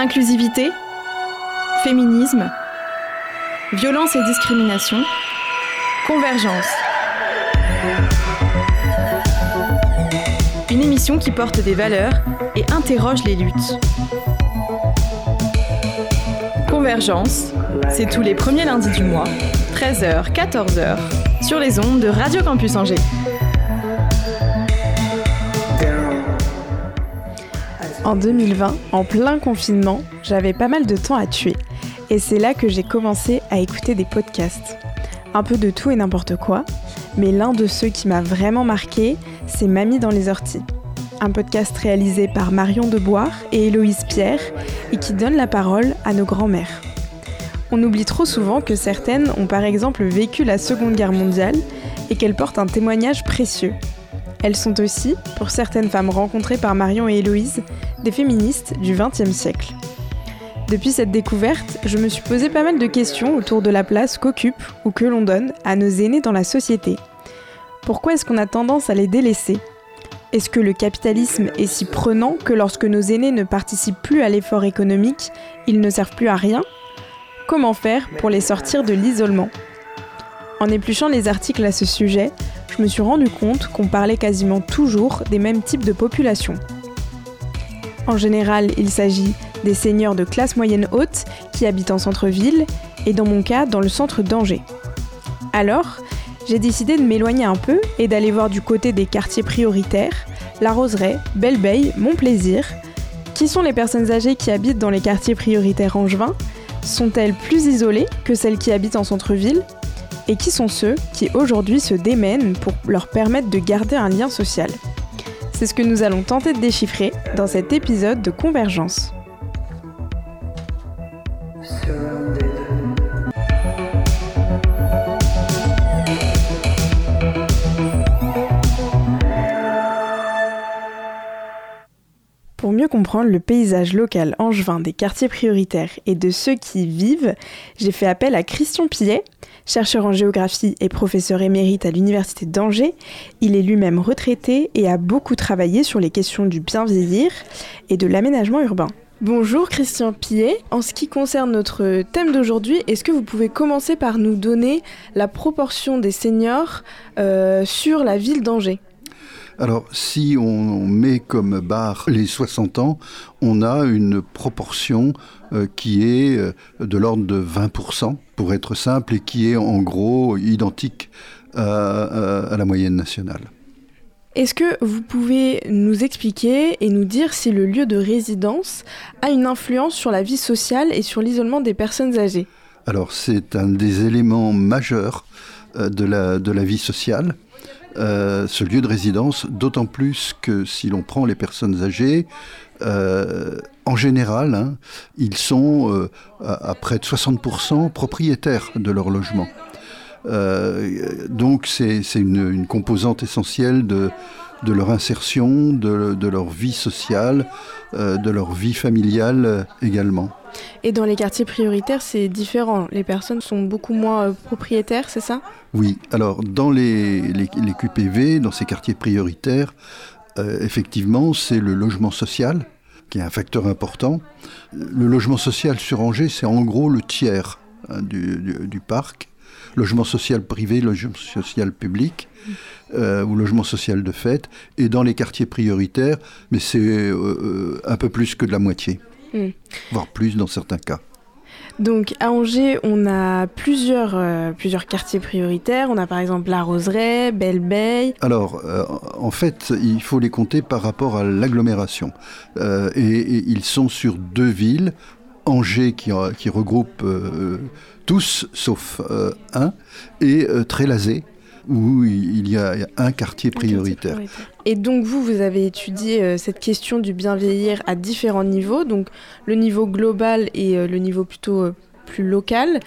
Inclusivité, féminisme, violence et discrimination, convergence. Une émission qui porte des valeurs et interroge les luttes. Convergence, c'est tous les premiers lundis du mois, 13h, 14h, sur les ondes de Radio Campus Angers. En 2020, en plein confinement, j'avais pas mal de temps à tuer. Et c'est là que j'ai commencé à écouter des podcasts. Un peu de tout et n'importe quoi. Mais l'un de ceux qui m'a vraiment marqué, c'est Mamie dans les orties. Un podcast réalisé par Marion Deboire et Héloïse Pierre et qui donne la parole à nos grands-mères. On oublie trop souvent que certaines ont par exemple vécu la Seconde Guerre mondiale et qu'elles portent un témoignage précieux. Elles sont aussi, pour certaines femmes rencontrées par Marion et Héloïse, des féministes du XXe siècle. Depuis cette découverte, je me suis posé pas mal de questions autour de la place qu'occupe ou que l'on donne à nos aînés dans la société. Pourquoi est-ce qu'on a tendance à les délaisser? Est-ce que le capitalisme est si prenant que lorsque nos aînés ne participent plus à l'effort économique, ils ne servent plus à rien? Comment faire pour les sortir de l'isolement? En épluchant les articles à ce sujet, je me suis rendu compte qu'on parlait quasiment toujours des mêmes types de populations. En général, il s'agit des seigneurs de classe moyenne haute qui habitent en centre-ville et dans mon cas dans le centre d'Angers. Alors, j'ai décidé de m'éloigner un peu et d'aller voir du côté des quartiers prioritaires, La Roseraie, Belle-Beille, Mon-Plaisir. Qui sont les personnes âgées qui habitent dans les quartiers prioritaires angevins? Sont-elles plus isolées que celles qui habitent en centre-ville? Et qui sont ceux qui aujourd'hui se démènent pour leur permettre de garder un lien social? C'est ce que nous allons tenter de déchiffrer dans cet épisode de Convergence. Pour mieux comprendre le paysage local angevin des quartiers prioritaires et de ceux qui y vivent, j'ai fait appel à Christian Pillet, chercheur en géographie et professeur émérite à l'Université d'Angers. Il est lui-même retraité et a beaucoup travaillé sur les questions du bien vieillir et de l'aménagement urbain. Bonjour Christian Pillet. En ce qui concerne notre thème d'aujourd'hui, est-ce que vous pouvez commencer par nous donner la proportion des seniors euh, sur la ville d'Angers? Alors, si on met comme barre les 60 ans, on a une proportion euh, qui est euh, de l'ordre de 20%, pour être simple, et qui est en gros identique à, la moyenne nationale. Est-ce que vous pouvez nous expliquer et nous dire si le lieu de résidence a une influence sur la vie sociale et sur l'isolement des personnes âgées? Alors c'est un des éléments majeurs euh, de la, de la vie sociale. Euh, ce lieu de résidence, d'autant plus que si l'on prend les personnes âgées, euh, en général, hein, ils sont euh, à, près de 60% propriétaires de leur logement. donc c'est une, composante essentielle de, leur insertion, de, leur vie sociale, de leur vie familiale également. Et dans les quartiers prioritaires, c'est différent. Les personnes sont beaucoup moins propriétaires, c'est ça? Oui, alors dans les, QPV, dans ces quartiers prioritaires, euh, effectivement, c'est le logement social qui est un facteur important. Le logement social sur Angers, c'est en gros le tiers hein, du, parc. Logement social privé, logement social public, euh, ou logement social de fête. Et dans les quartiers prioritaires, mais c'est euh, un peu plus que de la moitié, hmm. voire plus dans certains cas. Donc à Angers, on a plusieurs, euh, plusieurs quartiers prioritaires. On a par exemple La Roseraie, Belle-Beille. Alors, euh, en fait, il faut les compter par rapport à l'agglomération. Euh, et, ils sont sur deux villes. Angers qui, qui regroupe tous sauf un, et Trélazé où il y a un quartier prioritaire. Et donc vous, vous avez étudié euh, cette question du bien vieillir à différents niveaux, donc le niveau global et euh, le niveau plutôt euh, plus local.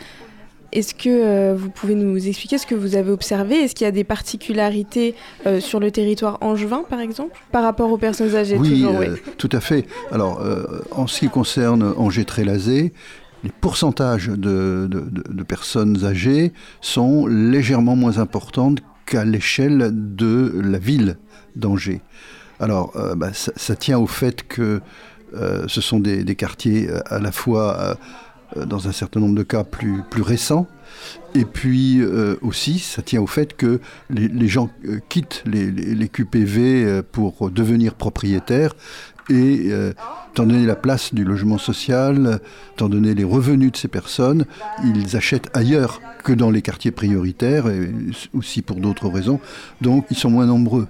Est-ce que vous pouvez nous expliquer ce que vous avez observé? Est-ce qu'il y a des particularités sur le territoire angevin, par exemple, par rapport aux personnes âgées Oui, tout à fait. Alors, en ce qui concerne Angers-Trélazé, les pourcentages de, personnes âgées sont légèrement moins importantes qu'à l'échelle de la ville d'Angers. Alors, euh, bah, ça, tient au fait que ce sont des, quartiers à la fois, dans un certain nombre de cas, plus, récents, et puis aussi, ça tient au fait que les, gens quittent les, QPV pour devenir propriétaires et euh, étant donné la place du logement social, étant donné les revenus de ces personnes, ils achètent ailleurs que dans les quartiers prioritaires, et aussi pour d'autres raisons. Donc ils sont moins nombreux.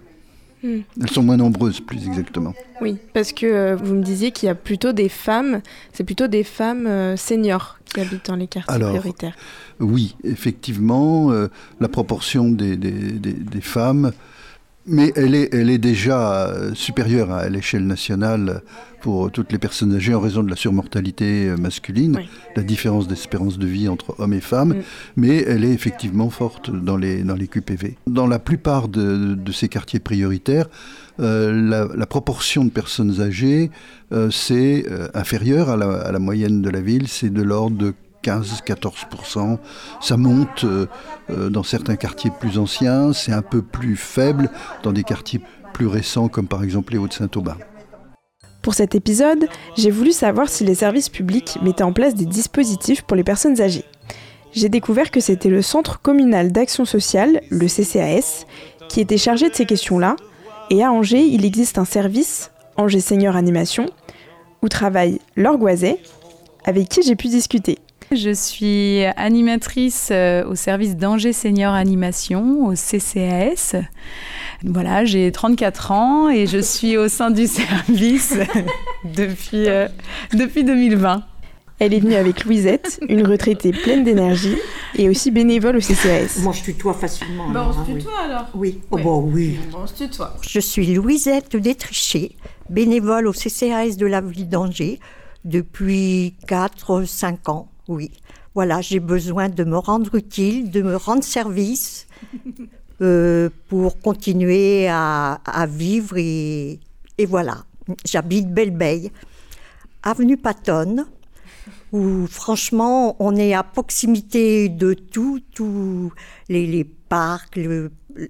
Hmm. Elles sont moins nombreuses, plus exactement. Oui, parce que euh, vous me disiez qu'il y a plutôt des femmes, c'est plutôt des femmes euh, seniors qui habitent dans les quartiers prioritaires. Oui, effectivement, la proportion des, des femmes mais elle est, elle est déjà euh, supérieure à l'échelle nationale pour toutes les personnes âgées en raison de la surmortalité euh, masculine, la différence d'espérance de vie entre hommes et femmes, mm. mais elle est effectivement forte dans les, dans les QPV. Dans la plupart de, ces quartiers prioritaires, euh, la, proportion de personnes âgées, c'est inférieur à la, à la, moyenne de la ville, c'est de l'ordre de 15-14%. Ça monte euh, euh, dans certains quartiers plus anciens, c'est un peu plus faible dans des quartiers plus récents comme par exemple les Hauts-de-Saint-Aubin. Pour cet épisode, j'ai voulu savoir si les services publics mettaient en place des dispositifs pour les personnes âgées. J'ai découvert que c'était le Centre communal d'action sociale, le CCAS, qui était chargé de ces questions-là. Et à Angers, il existe un service, Angers Senior Animation, où travaille Laure avec qui j'ai pu discuter. Je suis animatrice euh, au service d'Angers Senior Animation, au CCAS. Voilà, j'ai 34 ans et je suis au sein du service depuis, euh, depuis 2020. Elle est venue avec Louisette, une retraitée pleine d'énergie et aussi bénévole au CCAS. Moi, je tutoie facilement. Bon, on se hein, tutoie alors Oui, oh, bon, oui. on se tutoie. Je suis Louisette Détriché, bénévole au CCAS de la ville d'Angers depuis 4-5 ans. Oui. Voilà, j'ai besoin de me rendre utile, de me rendre service euh, pour continuer à, vivre et, voilà. J'habite Belle avenue Patton, où franchement on est à proximité de tout, tous les, parcs,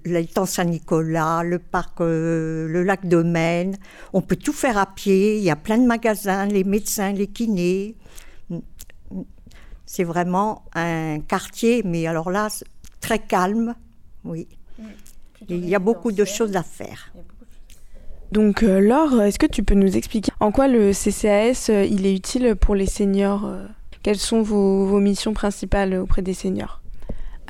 l'étang Saint-Nicolas, le parc, euh, le lac de Maine. On peut tout faire à pied. Il y a plein de magasins, les médecins, les kinés. C'est vraiment un quartier, mais alors là, très calme, oui. il y a beaucoup de choses à faire. Donc euh, Laure, est-ce que tu peux nous expliquer en quoi le CCAS euh, il est utile pour les seniors euh, Quelles sont vos missions principales auprès des seniors?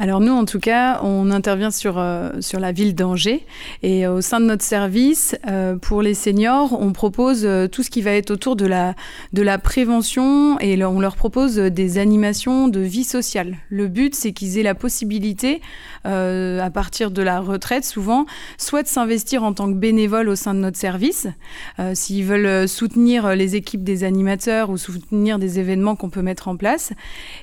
Alors nous, en tout cas, on intervient sur, euh, sur la ville d'Angers et euh, au sein de notre service, euh, pour les seniors, on propose tout ce qui va être autour de la, de la prévention et on leur propose des animations de vie sociale. Le but, c'est qu'ils aient la possibilité, à partir de la retraite souvent, de s'investir en tant que bénévole au sein de notre service, s'ils veulent soutenir les équipes des animateurs ou soutenir des événements qu'on peut mettre en place,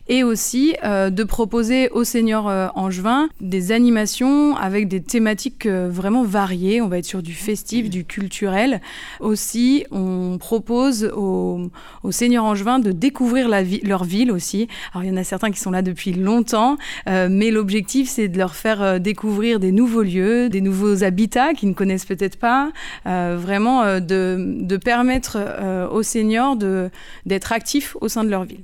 et aussi de proposer aux seniors en juin des animations avec des thématiques euh, vraiment variées. On va être sur du festif, du culturel. Aussi, on propose aux, seniors angevins de découvrir leur ville aussi. Alors, il y en a certains qui sont là depuis longtemps, euh, mais l'objectif, c'est de leur faire euh, découvrir des nouveaux lieux, des nouveaux habitats qu'ils ne connaissent peut-être pas. vraiment, de, de permettre aux seniors d'être actifs au sein de leur ville.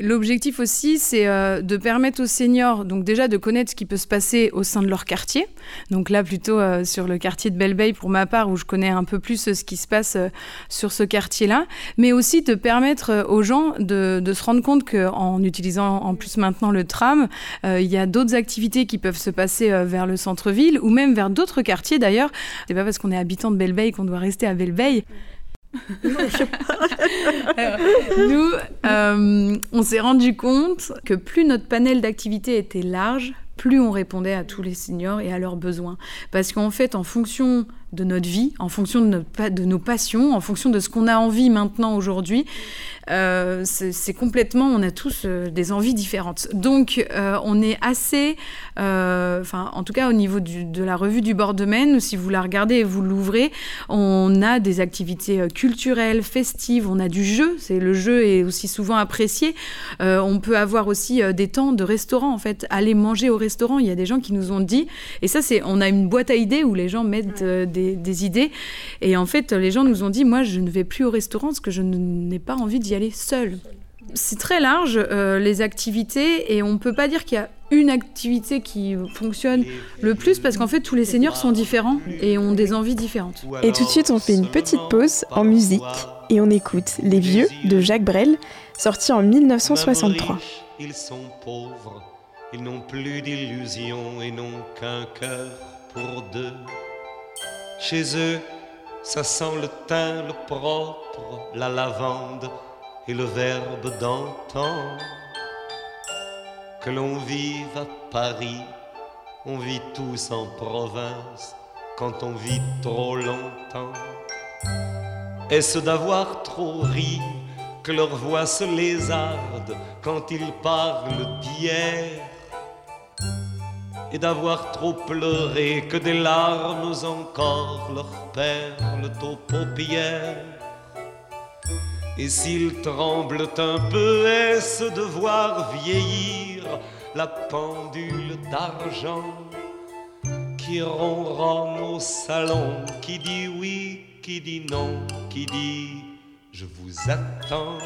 L'objectif aussi, c'est euh, de permettre aux seniors, donc déjà de connaître ce qui peut se passer au sein de leur quartier. Donc là, plutôt euh, sur le quartier de Belle pour ma part, où je connais un peu plus ce qui se passe euh, sur ce quartier-là, mais aussi de permettre aux gens de, se rendre compte qu'en utilisant en plus maintenant le tram, il y a d'autres activités qui peuvent se passer vers le centre-ville ou même vers d'autres quartiers d'ailleurs. C'est pas parce qu'on est habitant de Belle qu'on doit rester à Belle nous, euh, on s'est rendu compte que plus notre panel d'activités était large, plus on répondait à tous les seniors et à leurs besoins. Parce qu'en fait, en fonction de notre vie, en fonction de, de nos passions, en fonction de ce qu'on a envie maintenant aujourd'hui, euh, c'est complètement, on a tous euh, des envies différentes. Donc, euh, on est assez, enfin, en tout cas au niveau de la revue du bord de Maine, si vous la regardez et vous l'ouvrez, on a des activités culturelles, festives, on a du jeu, c'est le jeu est aussi souvent apprécié. on peut avoir aussi des temps de restaurant, en fait, aller manger au restaurant. Il y a des gens qui nous ont dit, et ça, c'est, on a une boîte à idées où les gens mettent des des, idées. Et en fait, les gens nous ont dit, moi, je ne vais plus au restaurant parce que je n'ai pas envie d'y aller seule. C'est très large, euh, les activités, et on ne peut pas dire qu'il y a une activité qui fonctionne le plus parce qu'en fait tous les seniors sont différents et ont des envies différentes. Et tout de suite on fait une petite pause en musique et on écoute Les Vieux de Jacques Brel, sorti en 1963. Ils sont pauvres, ils n'ont plus d'illusions et n'ont qu'un cœur pour deux. Chez eux, ça sent le thym, le propre, la lavande et le verbe d'antan. Que l'on vive à Paris, on vit tous en province quand on vit trop longtemps. Est-ce d'avoir trop ri que leur voix se lézarde quand ils parlent d'hier? Et d'avoir trop pleuré que des larmes encore leur perlent aux paupières et s'ils tremblent un peu, est-ce de voir vieillir la pendule d'argent qui ronronne au salon, qui dit oui, qui dit non, qui dit je vous attends.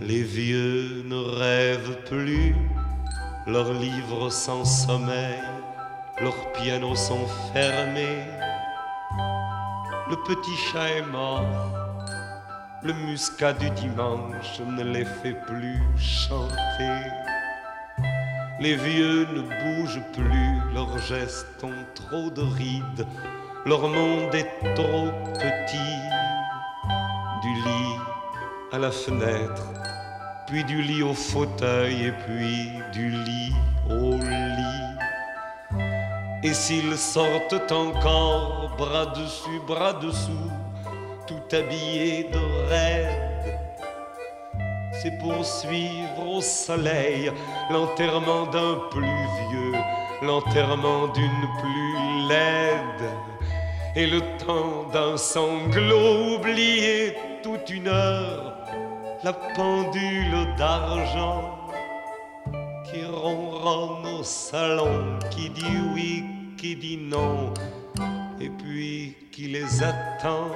Les vieux ne rêvent plus, leurs livres sans sommeil, leurs pianos sont fermés. Le petit chat est mort, le muscat du dimanche ne les fait plus chanter. Les vieux ne bougent plus, leurs gestes ont trop de rides, leur monde est trop petit. Du lit à la fenêtre, puis du lit au fauteuil, et puis du lit au lit. Et s'ils sortent encore, bras dessus, bras dessous, tout habillés de raide, c'est pour suivre au soleil l'enterrement d'un plus vieux, l'enterrement d'une plus laide et le temps d'un sanglot oublié toute une heure, la pendule d'argent qui ronronne au salon, qui dit oui, qui dit non, et puis qui les attend.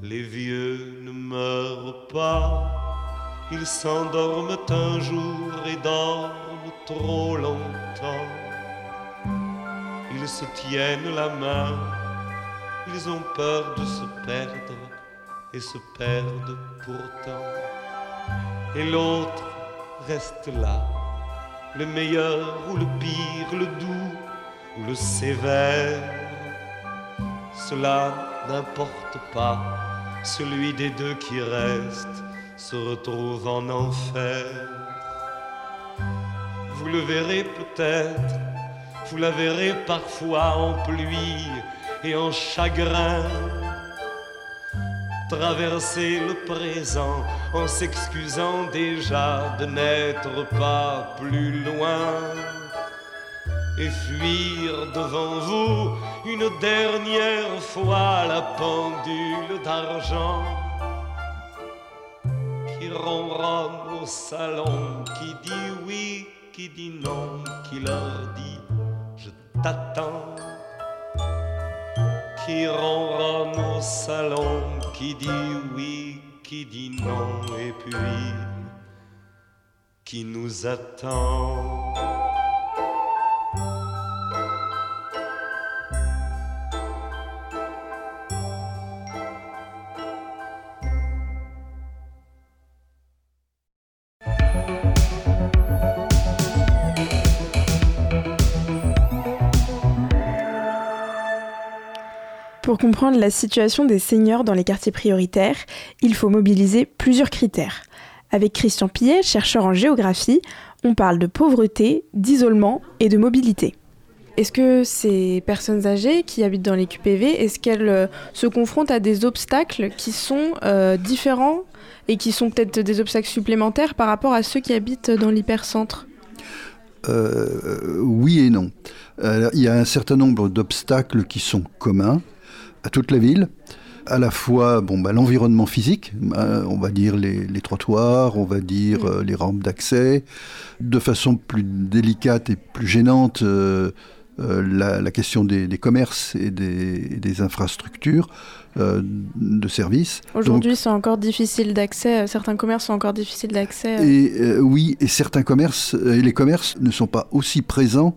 Les vieux ne meurent pas, ils s'endorment un jour et dorment trop longtemps. Ils se tiennent la main, ils ont peur de se perdre et se perdent pourtant. Et l'autre reste là, le meilleur ou le pire, le doux ou le sévère. Cela n'importe pas, celui des deux qui reste se retrouve en enfer. Vous le verrez peut-être vous la verrez parfois en pluie et en chagrin. Traverser le présent en s'excusant déjà de n'être pas plus loin. Et fuir devant vous une dernière fois la pendule d'argent qui ronronne au salon, qui dit oui, qui dit non, qui leur dit t'attends, qui ronronne au salon, qui dit oui, qui dit non, et puis qui nous attend. Pour comprendre la situation des seniors dans les quartiers prioritaires, il faut mobiliser plusieurs critères. Avec Christian Pillet, chercheur en géographie, on parle de pauvreté, d'isolement et de mobilité. Est-ce que ces personnes âgées qui habitent dans les QPV, est-ce qu'elles euh, se confrontent à des obstacles qui sont euh, différents et qui sont peut-être des obstacles supplémentaires par rapport à ceux qui habitent dans l'hypercentre? Euh, Oui et non. il y a un certain nombre d'obstacles qui sont communs à toute la ville à la fois bon, bah, l'environnement physique, euh, on va dire les, trottoirs, on va dire euh, les rampes d'accès, de façon plus délicate et plus gênante, euh, la, question des, commerces et des, infrastructures de services. Aujourd'hui, c'est encore difficile d'accès. Certains commerces sont encore difficiles d'accès. Et oui, et certains commerces et les commerces ne sont pas aussi présents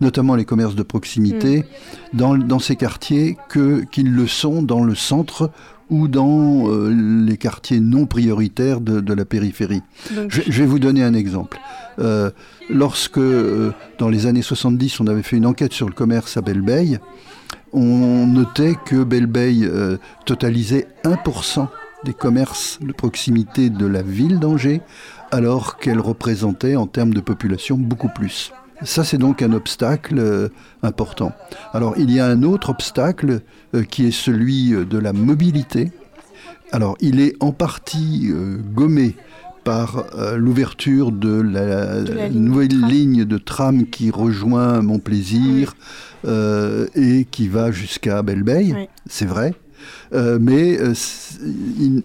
notamment les commerces de proximité, mm. dans, ces quartiers qu'ils le sont dans le centre ou dans euh, les quartiers non prioritaires de, la périphérie. Je, vais vous donner un exemple. Euh, lorsque, euh, dans les années 70, on avait fait une enquête sur le commerce à Belle-Beille, on notait que Belle-Beille totalisait 1% des commerces de proximité de la ville d'Angers, alors qu'elle représentait en termes de population beaucoup plus. Ça, c'est donc un obstacle euh, important. Alors, il y a un autre obstacle euh, qui est celui euh, de la mobilité. Alors, il est en partie gommé par l'ouverture de la, nouvelle ligne de tram qui rejoint Montplaisir et qui va jusqu'à Belleveille, c'est vrai. mais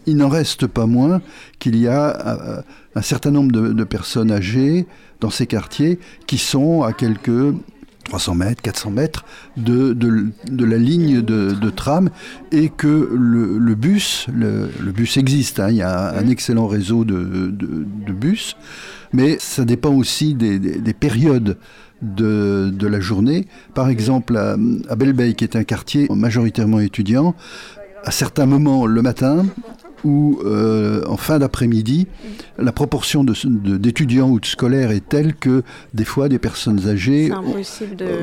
il, n'en reste pas moins qu'il y a un certain nombre de personnes âgées dans ces quartiers qui sont à quelques 300 mètres, 400 mètres de, de, la ligne de, tram et que le, bus, le, bus existe, hein, il y a un excellent réseau de, bus, mais ça dépend aussi des, périodes de, la journée. Par exemple, à, à qui est un quartier majoritairement étudiant, à certains moments le matin, où, euh, en fin d'après-midi, la proportion d'étudiants ou de scolaires est telle que des fois des personnes âgées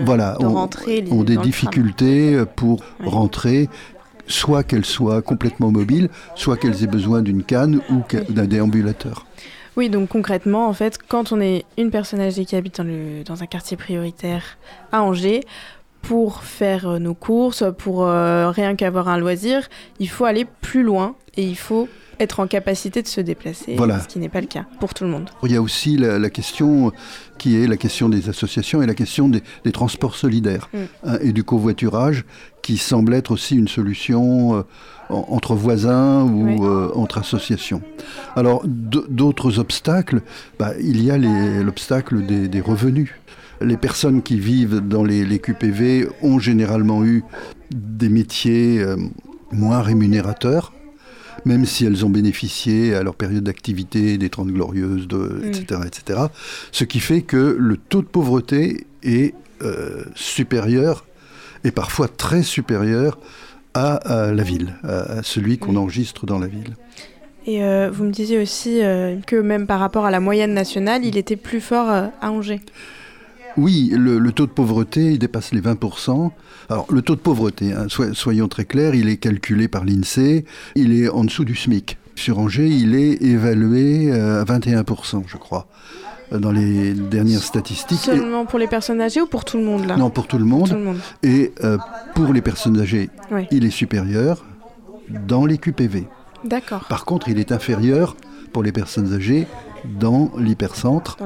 voilà, ont, des difficultés pour rentrer soit qu'elles soient complètement mobiles, soit qu'elles aient besoin d'une canne ou d'un déambulateur. Oui, donc concrètement, en fait, quand on est une personne âgée qui habite dans, dans un quartier prioritaire à Angers, pour faire euh, nos courses, pour euh, rien qu'avoir un loisir, il faut aller plus loin et il faut être en capacité de se déplacer, ce qui n'est pas le cas pour tout le monde. Il y a aussi la, question qui est la question des associations et la question des, transports solidaires mm. hein, et du covoiturage qui semble être aussi une solution euh, entre voisins ou entre associations. Alors d'autres obstacles, bah, il y a l'obstacle des revenus. Les personnes qui vivent dans les, QPV ont généralement eu des métiers euh, moins rémunérateurs, même si elles ont bénéficié à leur période d'activité des Trente Glorieuses, etc., mm. etc. Ce qui fait que le taux de pauvreté est euh, supérieur, et parfois très supérieur, à, la ville, à, celui qu'on enregistre dans la ville. Et euh, vous me disiez aussi que même par rapport à la moyenne nationale, il était plus fort à Angers. Oui, le, taux de pauvreté il dépasse les 20%. Alors le taux de pauvreté, hein, soyons très clairs, il est calculé par l'INSEE, il est en dessous du SMIC. Sur Angers, il est évalué euh, à 21%, je crois euh, dans les dernières statistiques. Seulement pour les personnes âgées ou pour tout le monde là? Non, pour tout le monde. Et euh, pour les personnes âgées, il est supérieur dans les QPV. D'accord. Par contre, il est inférieur pour les personnes âgées dans l'hypercentre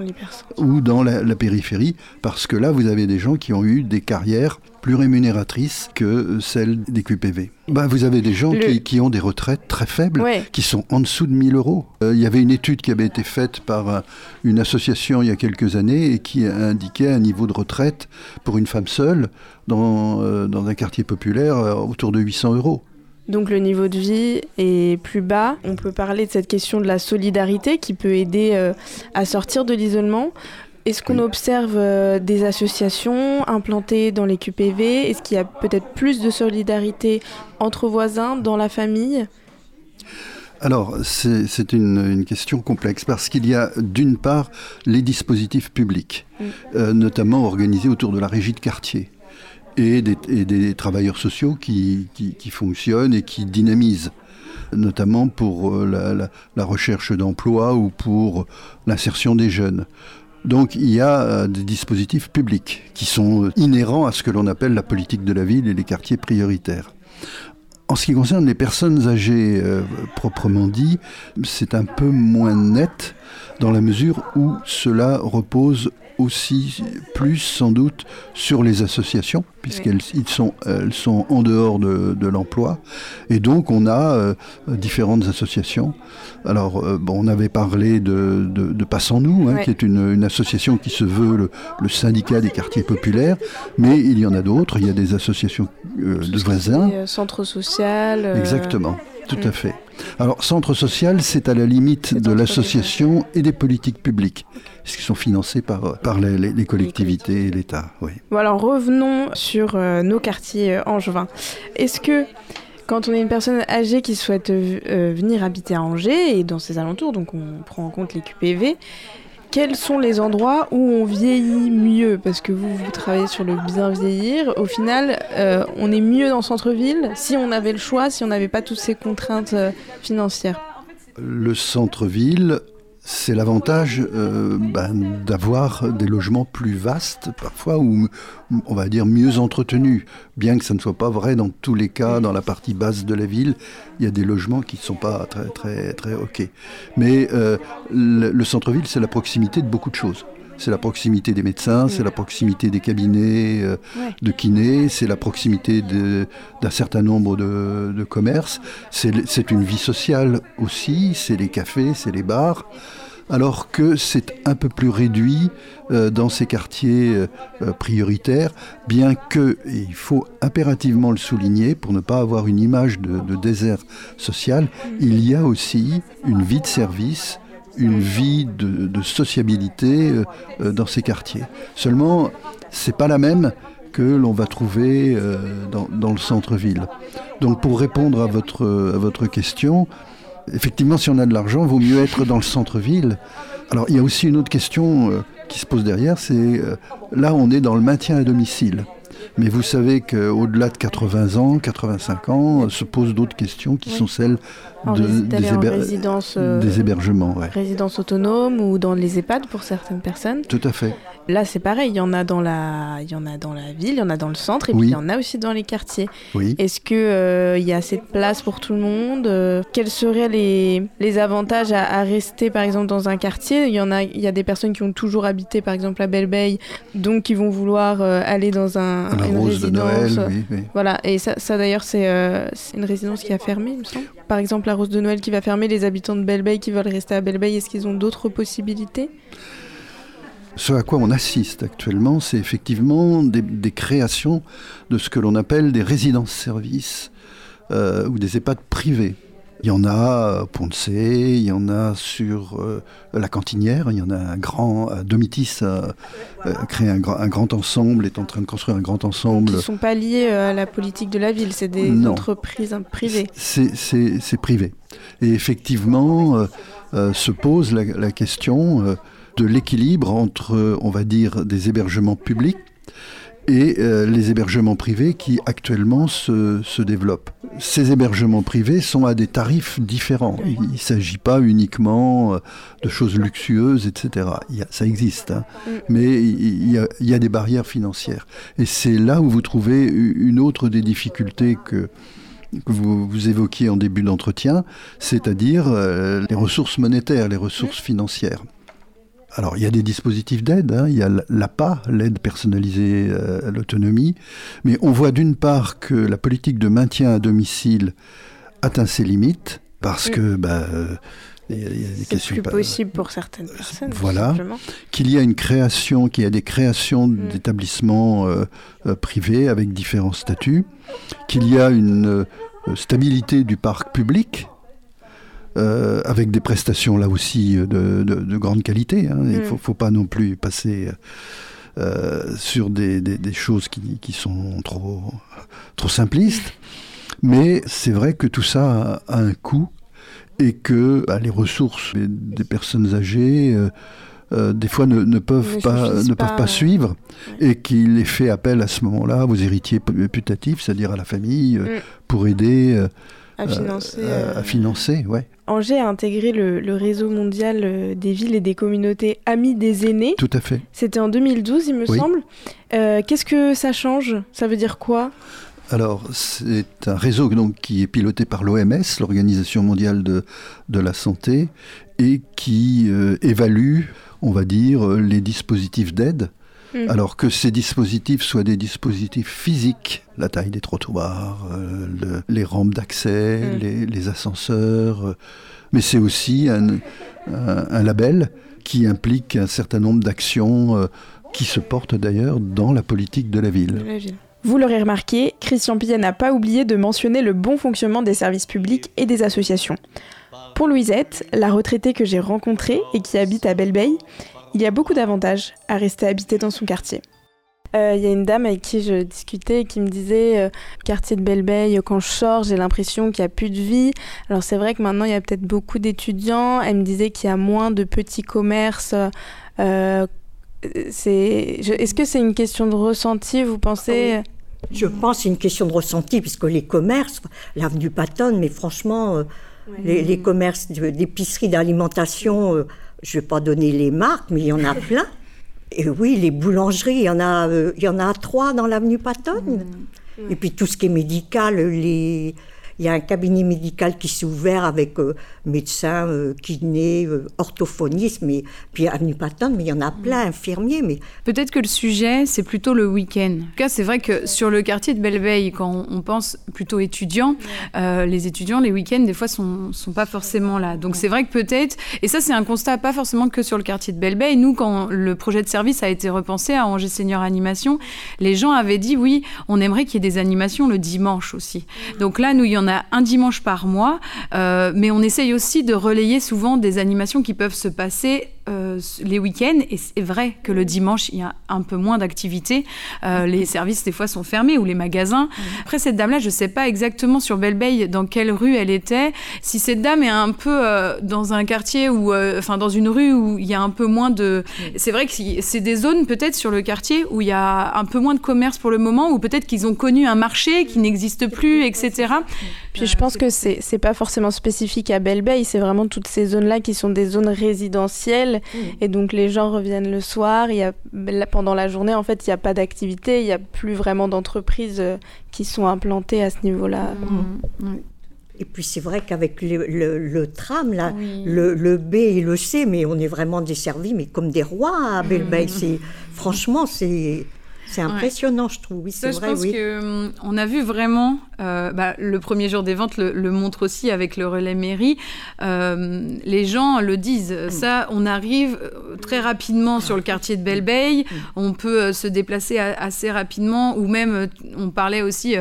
ou dans la, périphérie, parce que là, vous avez des gens qui ont eu des carrières plus rémunératrices que celles des QPV. Bah, vous avez des gens qui, ont des retraites très faibles, qui sont en dessous de 1000 euros. Euh, il y avait une étude qui avait été faite par euh, une association il y a quelques années et qui indiquait un niveau de retraite pour une femme seule dans, euh, dans un quartier populaire autour de 800 euros. Donc le niveau de vie est plus bas. On peut parler de cette question de la solidarité qui peut aider euh, à sortir de l'isolement. Est-ce qu'on observe euh, des associations implantées dans les QPV Est-ce qu'il y a peut-être plus de solidarité entre voisins, dans la famille? Alors, c'est une, question complexe parce qu'il y a d'une part les dispositifs publics, euh, notamment organisés autour de la régie de quartier et des, travailleurs sociaux qui, fonctionnent et qui dynamisent, notamment pour euh, la, recherche d'emploi ou pour l'insertion des jeunes. Donc il y a euh, des dispositifs publics qui sont inhérents à ce que l'on appelle la politique de la ville et les quartiers prioritaires. En ce qui concerne les personnes âgées euh, proprement dit, c'est un peu moins net dans la mesure où cela repose aussi plus sans doute sur les associations, puisqu'elles sont, elles sont en dehors de, l'emploi. Et donc on a euh, différentes associations. Alors euh, bon, on avait parlé de, de, de nous hein, qui est une, association qui se veut le, syndicat des quartiers populaires, mais il y en a d'autres. Il y a des associations euh, de voisins. Centre social. Exactement, tout à fait. Alors, centre social, c'est à la limite de l'association et des politiques publiques, qui sont financées par, par les, collectivités et l'État. Oui. Bon, alors revenons sur euh, nos quartiers euh, angevins. Est-ce que quand on est une personne âgée qui souhaite euh, venir habiter à Angers et dans ses alentours, donc on prend en compte les QPV, quels sont les endroits où on vieillit mieux Parce que vous, vous travaillez sur le bien vieillir. Au final, euh, on est mieux dans le centre-ville si on avait le choix, si on n'avait pas toutes ces contraintes euh, financières. Le centre-ville c'est l'avantage euh, ben, d'avoir des logements plus vastes, parfois, ou on va dire mieux entretenus. Bien que ça ne soit pas vrai dans tous les cas, dans la partie basse de la ville, il y a des logements qui ne sont pas très, très, très OK. Mais euh, le, centre-ville, c'est la proximité de beaucoup de choses. C'est la proximité des médecins, c'est la proximité des cabinets euh, de kinés, c'est la proximité d'un certain nombre de, de commerces. C'est une vie sociale aussi, c'est les cafés, c'est les bars. Alors que c'est un peu plus réduit euh, dans ces quartiers euh, prioritaires, bien que, et il faut impérativement le souligner pour ne pas avoir une image de, désert social, il y a aussi une vie de service, une vie de, sociabilité dans ces quartiers. Seulement, c'est pas la même que l'on va trouver dans, le centre-ville. Donc pour répondre à votre, question, effectivement, si on a de l'argent, vaut mieux être dans le centre-ville. Alors, il y a aussi une autre question euh, qui se pose derrière, c'est euh, là, on est dans le maintien à domicile. Mais vous savez qu'au-delà de 80 ans, 85 ans, se posent d'autres questions qui sont celles de, des, résidence, euh, des, hébergements. Résidence autonome ou dans les EHPAD pour certaines personnes. Tout à fait. Là, c'est pareil, il y en a dans la, il y en a dans la ville, il y en a dans le centre, et puis il y en a aussi dans les quartiers. Oui. Est-ce que euh, il y a assez de place pour tout le monde euh, Quels seraient les, les avantages à, rester, par exemple, dans un quartier? Il y en a, il y a des personnes qui ont toujours habité, par exemple, à Belle-Beille, donc qui vont vouloir euh, aller dans un, une résidence. De Noël, oui, oui. Voilà, et ça, ça d'ailleurs, c'est une résidence qui a fermé, il me semble. Par exemple, la Rose de Noël qui va fermer, les habitants de Belle-Beille qui veulent rester à Belle-Beille, est-ce qu'ils ont d'autres possibilités? Ce à quoi on assiste actuellement, c'est effectivement des, créations de ce que l'on appelle des résidences-services euh, ou des EHPAD privés. Il y en a à Ponce, il y en a sur euh, la Cantinière, il y en a un grand, Domitis a créé un, un, grand ensemble, est en train de construire un grand ensemble. Ils ne sont pas liés euh, à la politique de la ville, c'est des entreprises privées. C'est privé. Et effectivement, se pose la, la question de l'équilibre entre, on va dire, des hébergements publics et euh, les hébergements privés qui actuellement se, se, développent. Ces hébergements privés sont à des tarifs différents. Il ne s'agit pas uniquement euh, de choses luxueuses, etc. Il ça existe, hein. mm. mais il y, a, il y, a, des barrières financières. Et c'est là où vous trouvez une autre des difficultés que, que vous, vous évoquiez en début d'entretien, c'est-à-dire euh, les ressources monétaires, les ressources financières. Alors, il y a des dispositifs d'aide, hein. il y a l'APA, l'aide personnalisée euh, à l'autonomie, mais on voit d'une part que la politique de maintien à domicile atteint ses limites, parce que bah, des questions plus possible pour certaines personnes. Voilà. Qu'il y a une création, qu'il y a des créations mm. d'établissements euh, euh, privés avec différents statuts, qu'il y a une stabilité du parc public euh, avec des prestations là aussi de, de, grande qualité. Hein. Il ne mm. faut, pas non plus passer euh, sur des, des, choses qui, qui, sont trop, trop simplistes. Mais c'est vrai que tout ça a, un coût et que bah, les ressources des personnes âgées... Euh, des fois ne, ne peuvent, pas, ne peuvent pas suivre et qu'il est fait appel à ce moment-là aux héritiers putatifs, c'est-à-dire à la famille, mm. pour aider à financer. à financer, ouais. Angers a intégré le, réseau mondial euh, des villes et des communautés amies des aînés. Tout à fait. C'était en 2012, il me semble. Euh, qu'est-ce que ça change? Ça veut dire quoi? Alors, c'est un réseau donc, qui est piloté par l'OMS, l'Organisation mondiale de, de, la santé, et qui euh, évalue, on va dire, les dispositifs d'aide. Hmm. Alors que ces dispositifs soient des dispositifs physiques, la taille des trottoirs, euh, les rampes d'accès, hmm. les, ascenseurs, euh, mais c'est aussi un, un, label qui implique un certain nombre d'actions qui se portent d'ailleurs dans la politique de la ville. Vous l'aurez remarqué, Christian Pillet n'a pas oublié de mentionner le bon fonctionnement des services publics et des associations. Pour Louisette, la retraitée que j'ai rencontrée et qui habite à belle il y a beaucoup d'avantages à rester habité dans son quartier. Euh, il y a une dame avec qui je discutais et qui me disait euh, quartier de belle quand je sors, j'ai l'impression qu'il n'y a plus de vie. Alors c'est vrai que maintenant il y a peut-être beaucoup d'étudiants. Elle me disait qu'il y a moins de petits commerces euh, est-ce que c'est une question de ressenti, vous pensez? Ah Je pense que c'est une question de ressenti, puisque les commerces, l'avenue Patton, mais franchement, euh, les, commerces d'épicerie, d'alimentation, je ne vais pas donner les marques, mais il y en a plein. Et oui, les boulangeries, il y en a, euh, il y en a trois dans l'avenue Patton. Mmh. Et puis tout ce qui est médical, les, il y a un cabinet médical qui s'est ouvert avec euh, médecins, euh, kinés, euh, orthophonistes, mais puis avenue Patton, mais il y en a plein, infirmiers. Mais peut-être que le sujet c'est plutôt le week-end. En tout cas, c'est vrai que sur le quartier de Belleveille, quand on pense plutôt étudiants, les étudiants les week-ends des fois sont sont pas forcément là. Donc c'est vrai que peut-être, et ça c'est un constat pas forcément que sur le quartier de Belleveille. Nous, quand le projet de service a été repensé à Angers Senior Animation, les gens avaient dit oui, on aimerait qu'il y ait des animations le dimanche aussi. Donc là, nous il y en a un dimanche par mois, euh, mais on essaye aussi de relayer souvent des animations qui peuvent se passer euh, les week-ends, et c'est vrai que le dimanche, il y a un peu moins d'activité. Euh, les services, des fois, sont fermés ou les magasins. Après, cette dame-là, je ne sais pas exactement sur belle dans quelle rue elle était. Si cette dame est un peu dans un quartier ou enfin, dans une rue où il y a un peu moins de. C'est vrai que c'est des zones, peut-être, sur le quartier où il y a un peu moins de commerce pour le moment, ou peut-être qu'ils ont connu un marché qui n'existe plus, etc. Puis je pense que c'est pas forcément spécifique à Belle c'est vraiment toutes ces zones-là qui sont des zones résidentielles mmh. et donc les gens reviennent le soir. Il y a pendant la journée en fait il n'y a pas d'activité, il n'y a plus vraiment d'entreprises euh, qui sont implantées à ce niveau-là. Mmh. Mmh. Et puis c'est vrai qu'avec le, le, tram, là, le, le, B et le C, mais on est vraiment desservis, mais comme des rois à Belle Franchement, c'est c'est impressionnant, je trouve. Oui, c'est vrai. Je pense oui. que, hum, on a vu vraiment euh, bah, le premier jour des ventes le, montre aussi avec le relais mairie. Euh, les gens le disent. Mm. Ça, on arrive euh, très rapidement sur le quartier de belle. On peut se déplacer assez rapidement, ou même, on parlait aussi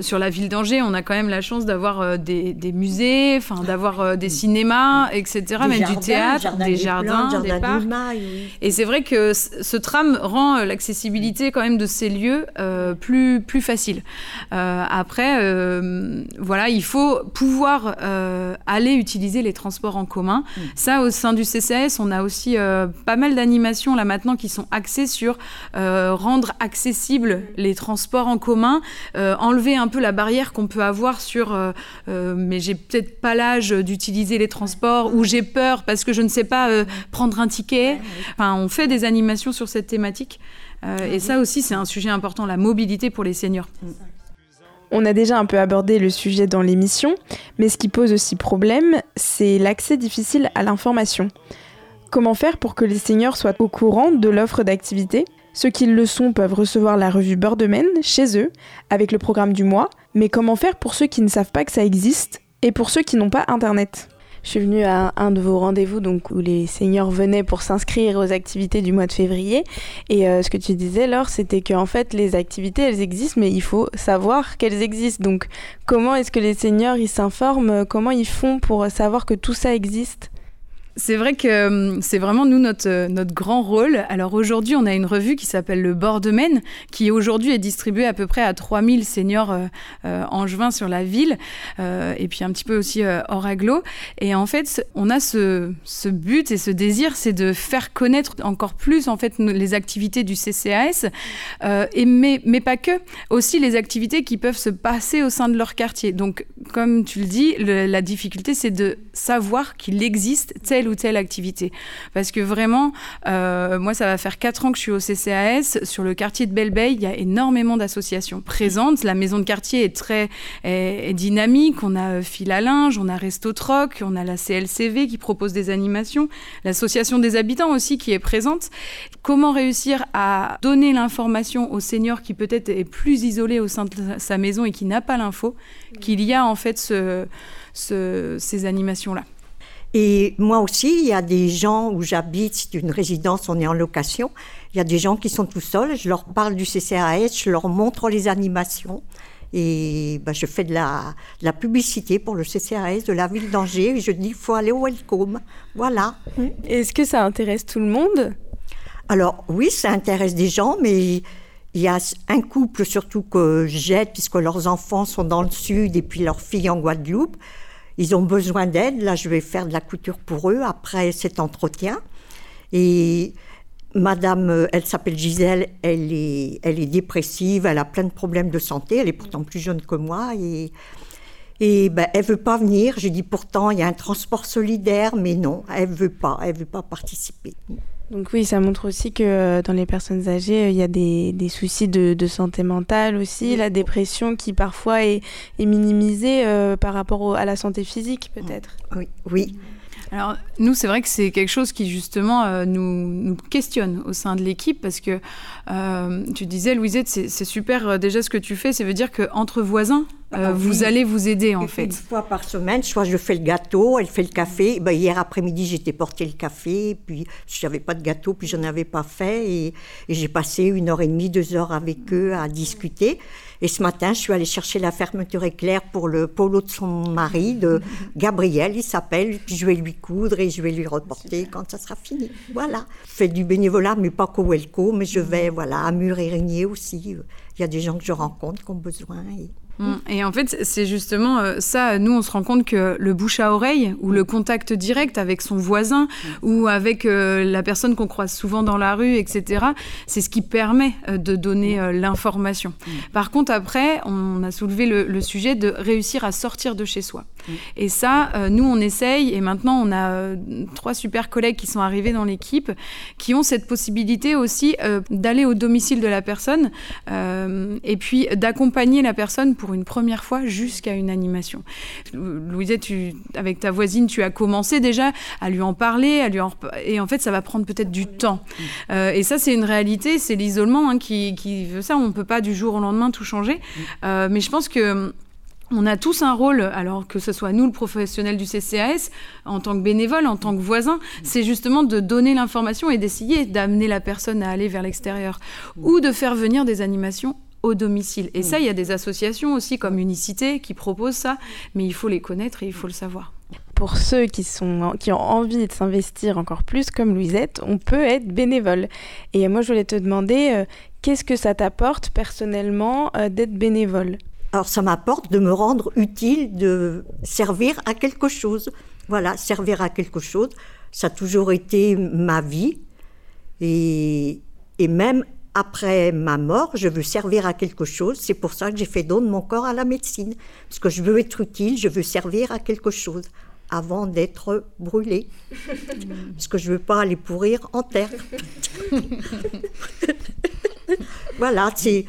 sur la ville d'Angers. On a quand même la chance d'avoir des, musées, enfin d'avoir des cinémas, etc. même du théâtre, des, jardins, des parcs. Et c'est vrai que ce tram rend l'accessibilité quand de ces lieux euh, plus, plus faciles. Euh, après, euh, voilà, il faut pouvoir aller utiliser les transports en commun. Mm. Ça, au sein du CCS, on a aussi pas mal d'animations là maintenant qui sont axées sur rendre accessibles les transports en commun, enlever un peu la barrière qu'on peut avoir sur mais j'ai peut-être pas l'âge d'utiliser les transports ou j'ai peur parce que je ne sais pas prendre un ticket. Enfin, on fait des animations sur cette thématique. Euh, et ça aussi, c'est un sujet important, la mobilité pour les seniors. On a déjà un peu abordé le sujet dans l'émission, mais ce qui pose aussi problème, c'est l'accès difficile à l'information. Comment faire pour que les seniors soient au courant de l'offre d'activité? Ceux qui le sont peuvent recevoir la revue Bordemen chez eux, avec le programme du mois, mais comment faire pour ceux qui ne savent pas que ça existe et pour ceux qui n'ont pas Internet? Je suis venue à un de vos rendez-vous donc où les seniors venaient pour s'inscrire aux activités du mois de février. Et euh, ce que tu disais, Laure, c'était qu'en fait, les activités, elles existent, mais il faut savoir qu'elles existent. Donc, comment est-ce que les seniors, ils s'informent? Comment ils font pour savoir que tout ça existe? C'est vrai que hum, c'est vraiment nous notre, euh, notre grand rôle. Alors aujourd'hui, on a une revue qui s'appelle Le Bord de Maine, qui aujourd'hui est distribuée à peu près à 3000 seniors euh, euh, angevins sur la ville, et puis un petit peu aussi hors aglo. Et en fait, on a ce, ce but et ce désir, c'est de faire connaître encore plus en fait les activités du CCAS, et mais, mais pas que, aussi les activités qui peuvent se passer au sein de leur quartier. Donc comme tu le dis, la difficulté, c'est de savoir qu'il existe telle ou telle activité. Parce que vraiment, euh, moi, ça va faire quatre ans que je suis au CCAS. Sur le quartier de belle il y a énormément d'associations présentes. La maison de quartier est très dynamique. On a Fil à linge, on a Resto Troc, on a la CLCV qui propose des animations, l'association des habitants aussi qui est présente. Comment réussir à donner l'information au senior qui peut-être est plus isolé au sein de sa maison et qui n'a pas l'info, qu'il y a en fait ce, ces animations-là? Et moi aussi, il y a des gens où j'habite, c'est une résidence, on est en location. Il y a des gens qui sont tout seuls. Je leur parle du CCAS, je leur montre les animations. Et bah, je fais de la, la, publicité pour le CCAS de la ville d'Angers. Je dis, il faut aller au Welcome. Voilà. Est-ce que ça intéresse tout le monde? Alors oui, ça intéresse des gens, mais il y a un couple surtout que j'aide, puisque leurs enfants sont dans le sud et puis leur fille en Guadeloupe. Ils ont besoin d'aide. Là, je vais faire de la couture pour eux après cet entretien. Et Madame, euh, elle s'appelle Gisèle, elle est, elle est dépressive, elle a plein de problèmes de santé, elle est pourtant plus jeune que moi et, et ben, elle veut pas venir. Je dis pourtant, il y a un transport solidaire, mais non, elle veut pas, elle veut pas participer. Donc oui, ça montre aussi que euh, dans les personnes âgées, il y a des, des soucis de, de, santé mentale aussi, la dépression qui parfois est, est minimisée euh, par rapport à la santé physique peut-être. Oui, oui. Alors nous, c'est vrai que c'est quelque chose qui justement euh, nous, nous, questionne au sein de l'équipe parce que euh, tu disais, Louisette, c'est super euh, déjà ce que tu fais, ça veut dire qu'entre voisins, ah vous allez vous aider en fait. Une fois par semaine, soit je fais le gâteau, elle fait le café. Ben, hier après-midi, j'étais porté le café, puis je n'avais pas de gâteau, puis je n'en avais pas fait. Et, et j'ai passé une heure et demie, deux heures avec eux à discuter. Et ce matin, je suis allée chercher la fermeture éclair pour le polo de son mari, de Gabriel, il s'appelle. Puis je vais lui coudre et je vais lui reporter quand ça sera fini. Voilà. Je fais du bénévolat, mais pas qu'au Welco, mais je vais voilà, à Mur et Régnier aussi. Il y a des gens que je rencontre qui ont besoin. Et... Mm. Et en fait, c'est justement euh, ça, nous, on se rend compte que le bouche à oreille ou le contact direct avec son voisin mm. ou avec euh, la personne qu'on croise souvent dans la rue, etc., c'est ce qui permet euh, de donner mm. l'information. Par contre, après, on a soulevé le, sujet de réussir à sortir de chez soi. Et ça, nous, on essaye, et maintenant, on a trois super collègues qui sont arrivés dans l'équipe, qui ont cette possibilité aussi d'aller au domicile de la personne et puis d'accompagner la personne pour une première fois jusqu'à une animation. Louisette, tu, avec ta voisine, tu as commencé déjà à lui en parler, à lui et en fait, ça va prendre peut-être du temps. Euh, et ça, c'est une réalité, c'est l'isolement hein, qui, veut ça. On ne peut pas du jour au lendemain tout changer. Euh, mais je pense que on a tous un rôle, alors que ce soit nous, le professionnel du CCAS, en tant que bénévole, en tant que voisin, c'est justement de donner l'information et d'essayer d'amener la personne à aller vers l'extérieur ou de faire venir des animations au domicile. Et ça, il y a des associations aussi comme Unicité qui proposent ça, mais il faut les connaître et il faut le savoir. Pour ceux qui, sont, qui ont envie de s'investir encore plus, comme Louisette, on peut être bénévole. Et moi, je voulais te demander, euh, qu'est-ce que ça t'apporte personnellement euh, d'être bénévole? Alors, ça m'apporte de me rendre utile, de servir à quelque chose. Voilà, servir à quelque chose, ça a toujours été ma vie. Et, et même après ma mort, je veux servir à quelque chose. C'est pour ça que j'ai fait don de mon corps à la médecine. Parce que je veux être utile, je veux servir à quelque chose avant d'être brûlé. Parce que je ne veux pas aller pourrir en terre. voilà, c'est.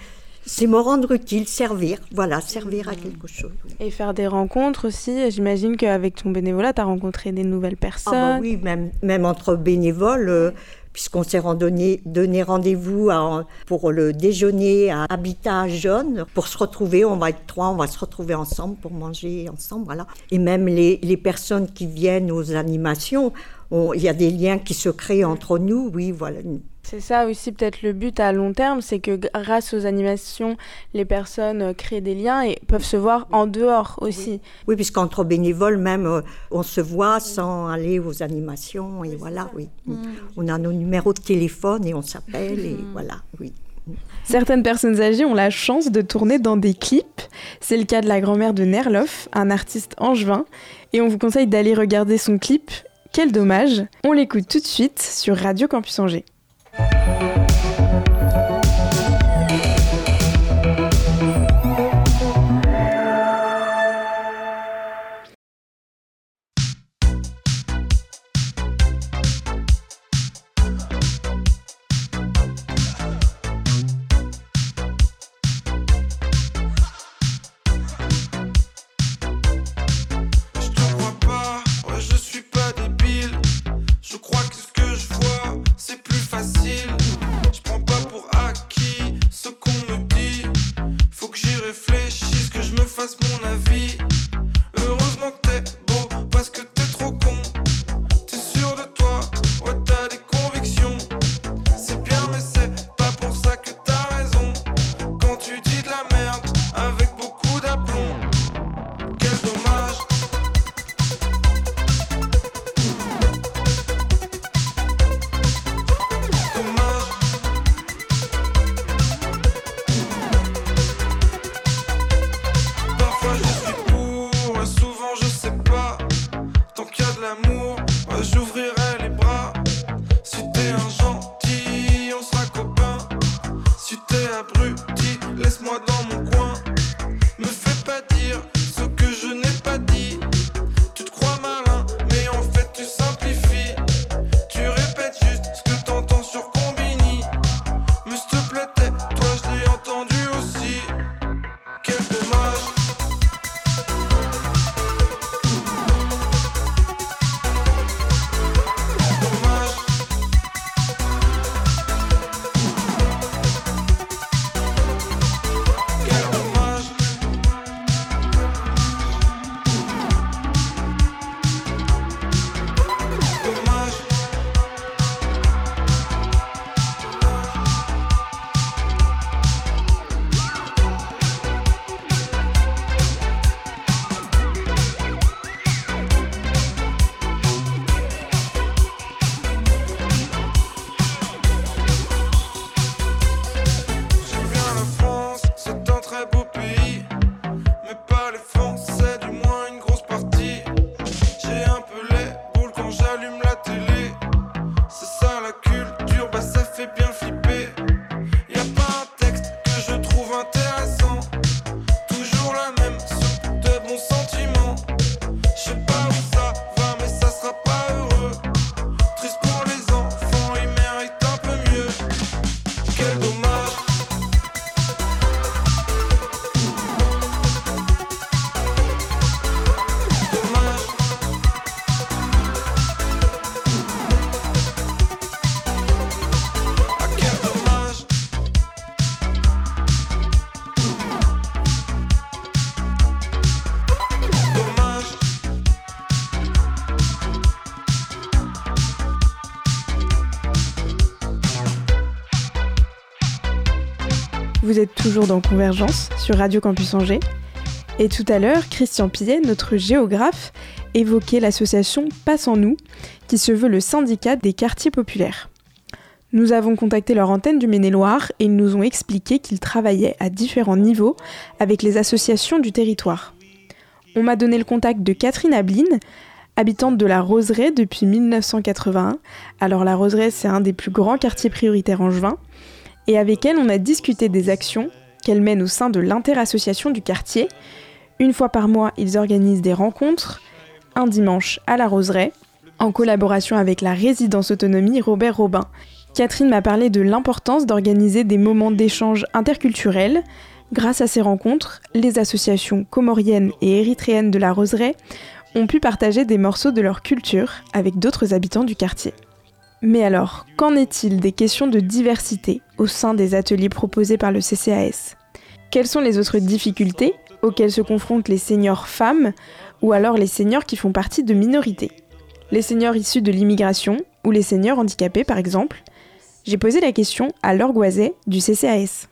C'est me rendre utile, servir, voilà, servir à quelque chose. Et faire des rencontres aussi. J'imagine qu'avec ton bénévolat, tu as rencontré des nouvelles personnes. Ah bah oui, même, même entre bénévoles, euh, puisqu'on s'est donné rendez-vous pour le déjeuner à Habitat Jaune. Pour se retrouver, on va être trois, on va se retrouver ensemble pour manger ensemble, voilà. Et même les, les personnes qui viennent aux animations, il y a des liens qui se créent entre nous, oui, voilà. C'est ça aussi peut-être le but à long terme, c'est que grâce aux animations, les personnes euh, créent des liens et peuvent se voir en dehors aussi. Oui, puisqu'entre bénévoles même, euh, on se voit sans aller aux animations et voilà, oui. Mm. On a nos numéros de téléphone et on s'appelle et mm. voilà, oui. Certaines personnes âgées ont la chance de tourner dans des clips. C'est le cas de la grand-mère de Nerloff, un artiste angevin. Et on vous conseille d'aller regarder son clip. Quel dommage On l'écoute tout de suite sur Radio Campus Angers. Vous êtes toujours dans Convergence sur Radio Campus Angers. Et tout à l'heure, Christian Pillet, notre géographe, évoquait l'association Passe en nous, qui se veut le syndicat des quartiers populaires. Nous avons contacté leur antenne du Maine-et-Loire et ils nous ont expliqué qu'ils travaillaient à différents niveaux avec les associations du territoire. On m'a donné le contact de Catherine Abline, habitante de la Roseraie depuis 1981. Alors la Roseraie, c'est un des plus grands quartiers prioritaires angevins. Et avec elle, on a discuté des actions qu'elle mène au sein de l'interassociation du quartier. Une fois par mois, ils organisent des rencontres, un dimanche à la Roseraie, en collaboration avec la résidence autonomie Robert Robin. Catherine m'a parlé de l'importance d'organiser des moments d'échange interculturels. Grâce à ces rencontres, les associations comoriennes et érythréennes de la Roseraie ont pu partager des morceaux de leur culture avec d'autres habitants du quartier. Mais alors, qu'en est-il des questions de diversité au sein des ateliers proposés par le CCAS Quelles sont les autres difficultés auxquelles se confrontent les seniors femmes ou alors les seniors qui font partie de minorités? Les seniors issus de l'immigration ou les seniors handicapés par exemple? J'ai posé la question à Laure du CCAS.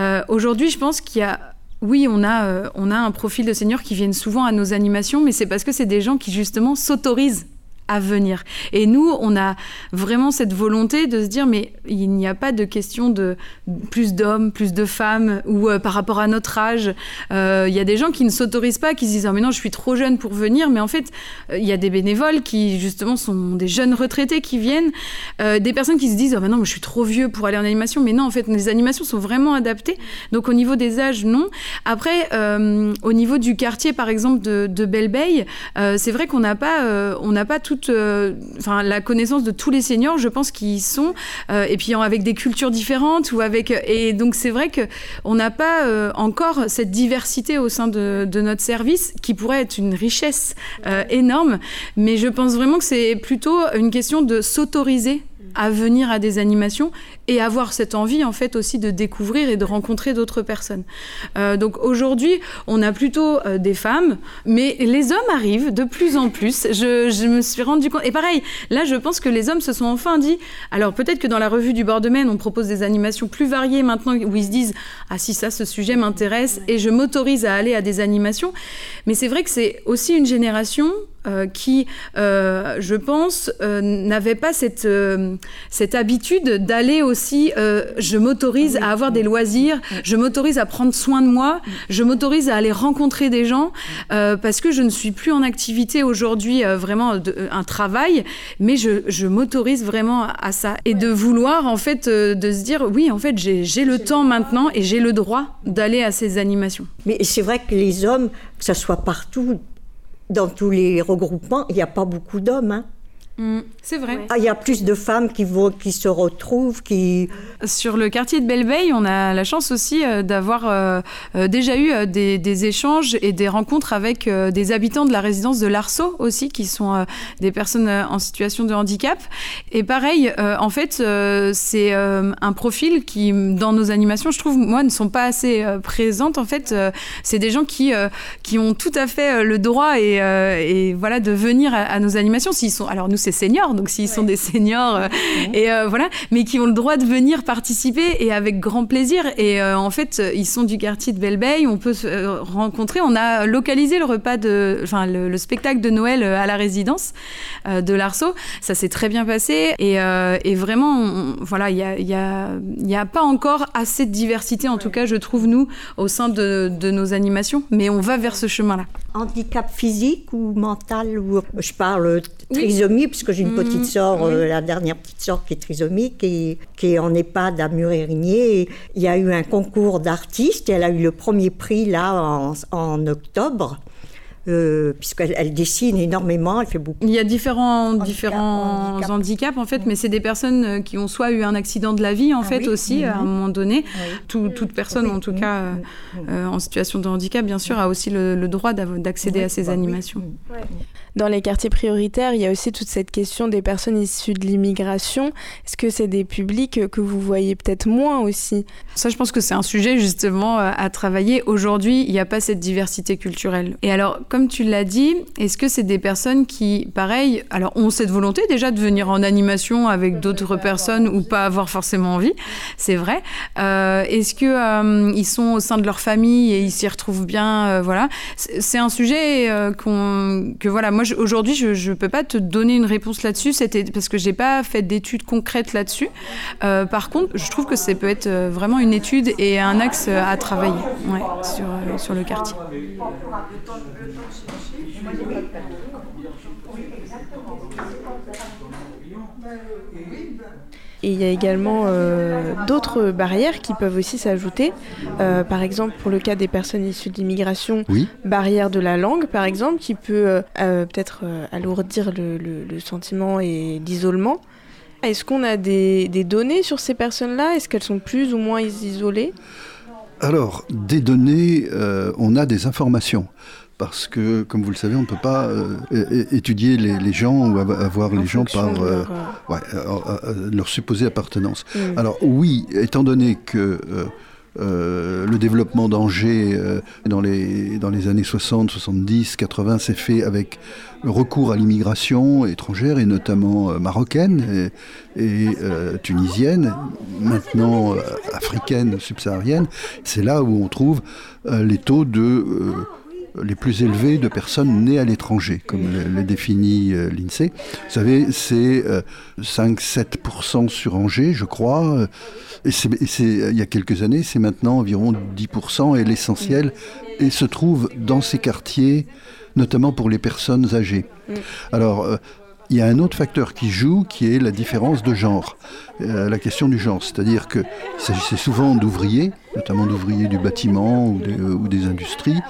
Euh, Aujourd'hui, je pense qu'il y a oui, on a, euh, on a un profil de seniors qui viennent souvent à nos animations, mais c'est parce que c'est des gens qui justement s'autorisent à venir. Et nous, on a vraiment cette volonté de se dire, mais il n'y a pas de question de plus d'hommes, plus de femmes, ou euh, par rapport à notre âge. Euh, Il y a des gens qui ne s'autorisent pas, qui se disent, oh, mais non, je suis trop jeune pour venir. Mais en fait, euh, il y a des bénévoles qui, justement, sont des jeunes retraités qui viennent, des personnes qui se disent, oh, mais non, je suis trop vieux pour aller en animation. Mais non, en fait, les animations sont vraiment adaptées. Donc, au niveau des âges, non. Après, au niveau du quartier, par exemple, de, de euh, c'est vrai qu'on n'a pas, on pas euh, la connaissance de tous les seniors, je pense qu'ils sont, euh, et puis avec des cultures différentes et donc c'est vrai que on n'a pas euh, encore cette diversité au sein de, notre service qui pourrait être une richesse énorme, mais je pense vraiment que c'est plutôt une question de s'autoriser à venir à des animations et avoir cette envie en fait aussi de découvrir et de rencontrer d'autres personnes. Euh, donc aujourd'hui, on a plutôt euh, des femmes, mais les hommes arrivent de plus en plus. Je, me suis rendu compte. Et pareil, là, je pense que les hommes se sont enfin dit. Alors peut-être que dans la revue du bord de Maine, on propose des animations plus variées maintenant où ils se disent ah si ça, ce sujet m'intéresse et je m'autorise à aller à des animations. Mais c'est vrai que c'est aussi une génération euh, qui, euh, je pense, euh, n'avait pas cette, cette habitude d'aller aussi, je m'autorise à avoir des loisirs, je m'autorise à prendre soin de moi, je m'autorise à aller rencontrer des gens, parce que je ne suis plus en activité aujourd'hui, vraiment un travail, mais je, je m'autorise vraiment à ça. Et de vouloir, en fait, de se dire, oui, en fait, j'ai le temps maintenant et j'ai le droit d'aller à ces animations. Mais c'est vrai que les hommes, que ce soit partout, dans tous les regroupements, il n'y a pas beaucoup d'hommes. Hein. Mm, c'est vrai. Ah, il y a plus de femmes qui, vont, qui se retrouvent, qui... Sur le quartier de Belleveille, on a la chance aussi euh, d'avoir euh, euh, déjà eu des, échanges et des rencontres avec des habitants de la résidence de l'Arceau aussi, qui sont des personnes en situation de handicap. Et pareil, en fait, c'est un profil qui, dans nos animations, je trouve, moi, ne sont pas assez présentes. En fait, c'est des gens qui, qui ont tout à fait le droit et, et voilà, de venir à, à nos animations. S'ils sont... Alors, nous, seniors, donc s'ils sont des seniors, euh, et euh, voilà, mais qui ont le droit de venir participer et avec grand plaisir. Et euh, en fait, ils sont du quartier de Belleveille, on peut se rencontrer. On a localisé le repas de, enfin le, spectacle de Noël à la résidence de l'Arceau. Ça s'est très bien passé. Et, et vraiment, voilà, il y a, y, a, y a, pas encore assez de diversité, en tout cas, je trouve nous, au sein de, de nos animations, mais on va vers ce chemin-là. Handicap physique ou mental ou je parle trisomie puisque j'ai une mm. petite sœur, euh, la dernière petite sœur qui est trisomique et qui est en EHPAD à Murérigné. Il y a eu un concours d'artistes et elle a eu le premier prix là en, en octobre. Euh, puisqu'elle elle dessine énormément, elle fait beaucoup. Il y a différents, différents handicaps en fait, mais c'est des personnes euh, qui ont soit eu un accident de la vie en ah fait aussi à un moment donné. toute personne en tout cas en situation de handicap bien sûr a aussi le, le droit d'accéder à ces animations. Dans les quartiers prioritaires, il y a aussi toute cette question des personnes issues de l'immigration. Est-ce que c'est des publics que vous voyez peut-être moins aussi? Ça, je pense que c'est un sujet justement euh, à travailler. Aujourd'hui, il n'y a pas cette diversité culturelle. Et alors, comme tu l'as dit, est-ce que c'est des personnes qui, pareil, alors ont cette volonté déjà de venir en animation avec d'autres personnes ou pas avoir forcément envie C'est vrai. Euh, est-ce que euh, ils sont au sein de leur famille et ils s'y retrouvent bien Voilà, c'est un sujet qu'on, que voilà, moi aujourd'hui, je ne peux pas te donner une réponse là-dessus, c'était parce que j'ai pas fait d'études concrètes là-dessus. Euh, par contre, je trouve que ça peut être euh, vraiment une étude et un axe à travailler sur, euh, sur le quartier. Et il y a également euh, d'autres barrières qui peuvent aussi s'ajouter. Euh, par exemple, pour le cas des personnes issues de l'immigration, barrière de la langue, par exemple, qui peut euh, peut-être alourdir le, sentiment et l'isolement. Est-ce qu'on a des, des, données sur ces personnes-là? Est-ce qu'elles sont plus ou moins isolées? Alors, des données, on a des informations parce que, comme vous le savez, on ne peut pas euh, étudier les, gens ou avoir les gens par euh, euh, leur supposée appartenance. Mm. Alors oui, étant donné que le développement d'Angers dans, les, dans les années 60, 70, 80 s'est fait avec le recours à l'immigration étrangère et notamment marocaine et, tunisienne, maintenant africaine, subsaharienne. C'est là où on trouve les taux de les plus élevés de personnes nées à l'étranger, comme le, définit euh, l'INSEE. Vous savez, c'est 5-7% euh, sur Angers, je crois. Et, c'est, il y a quelques années, c'est maintenant environ 10%, et l'essentiel et se trouve dans ces quartiers, notamment pour les personnes âgées. Alors, euh, il y a un autre facteur qui joue, qui est la différence de genre, la question du genre. C'est-à-dire qu'il s'agissait souvent d'ouvriers, notamment d'ouvriers du bâtiment ou des industries,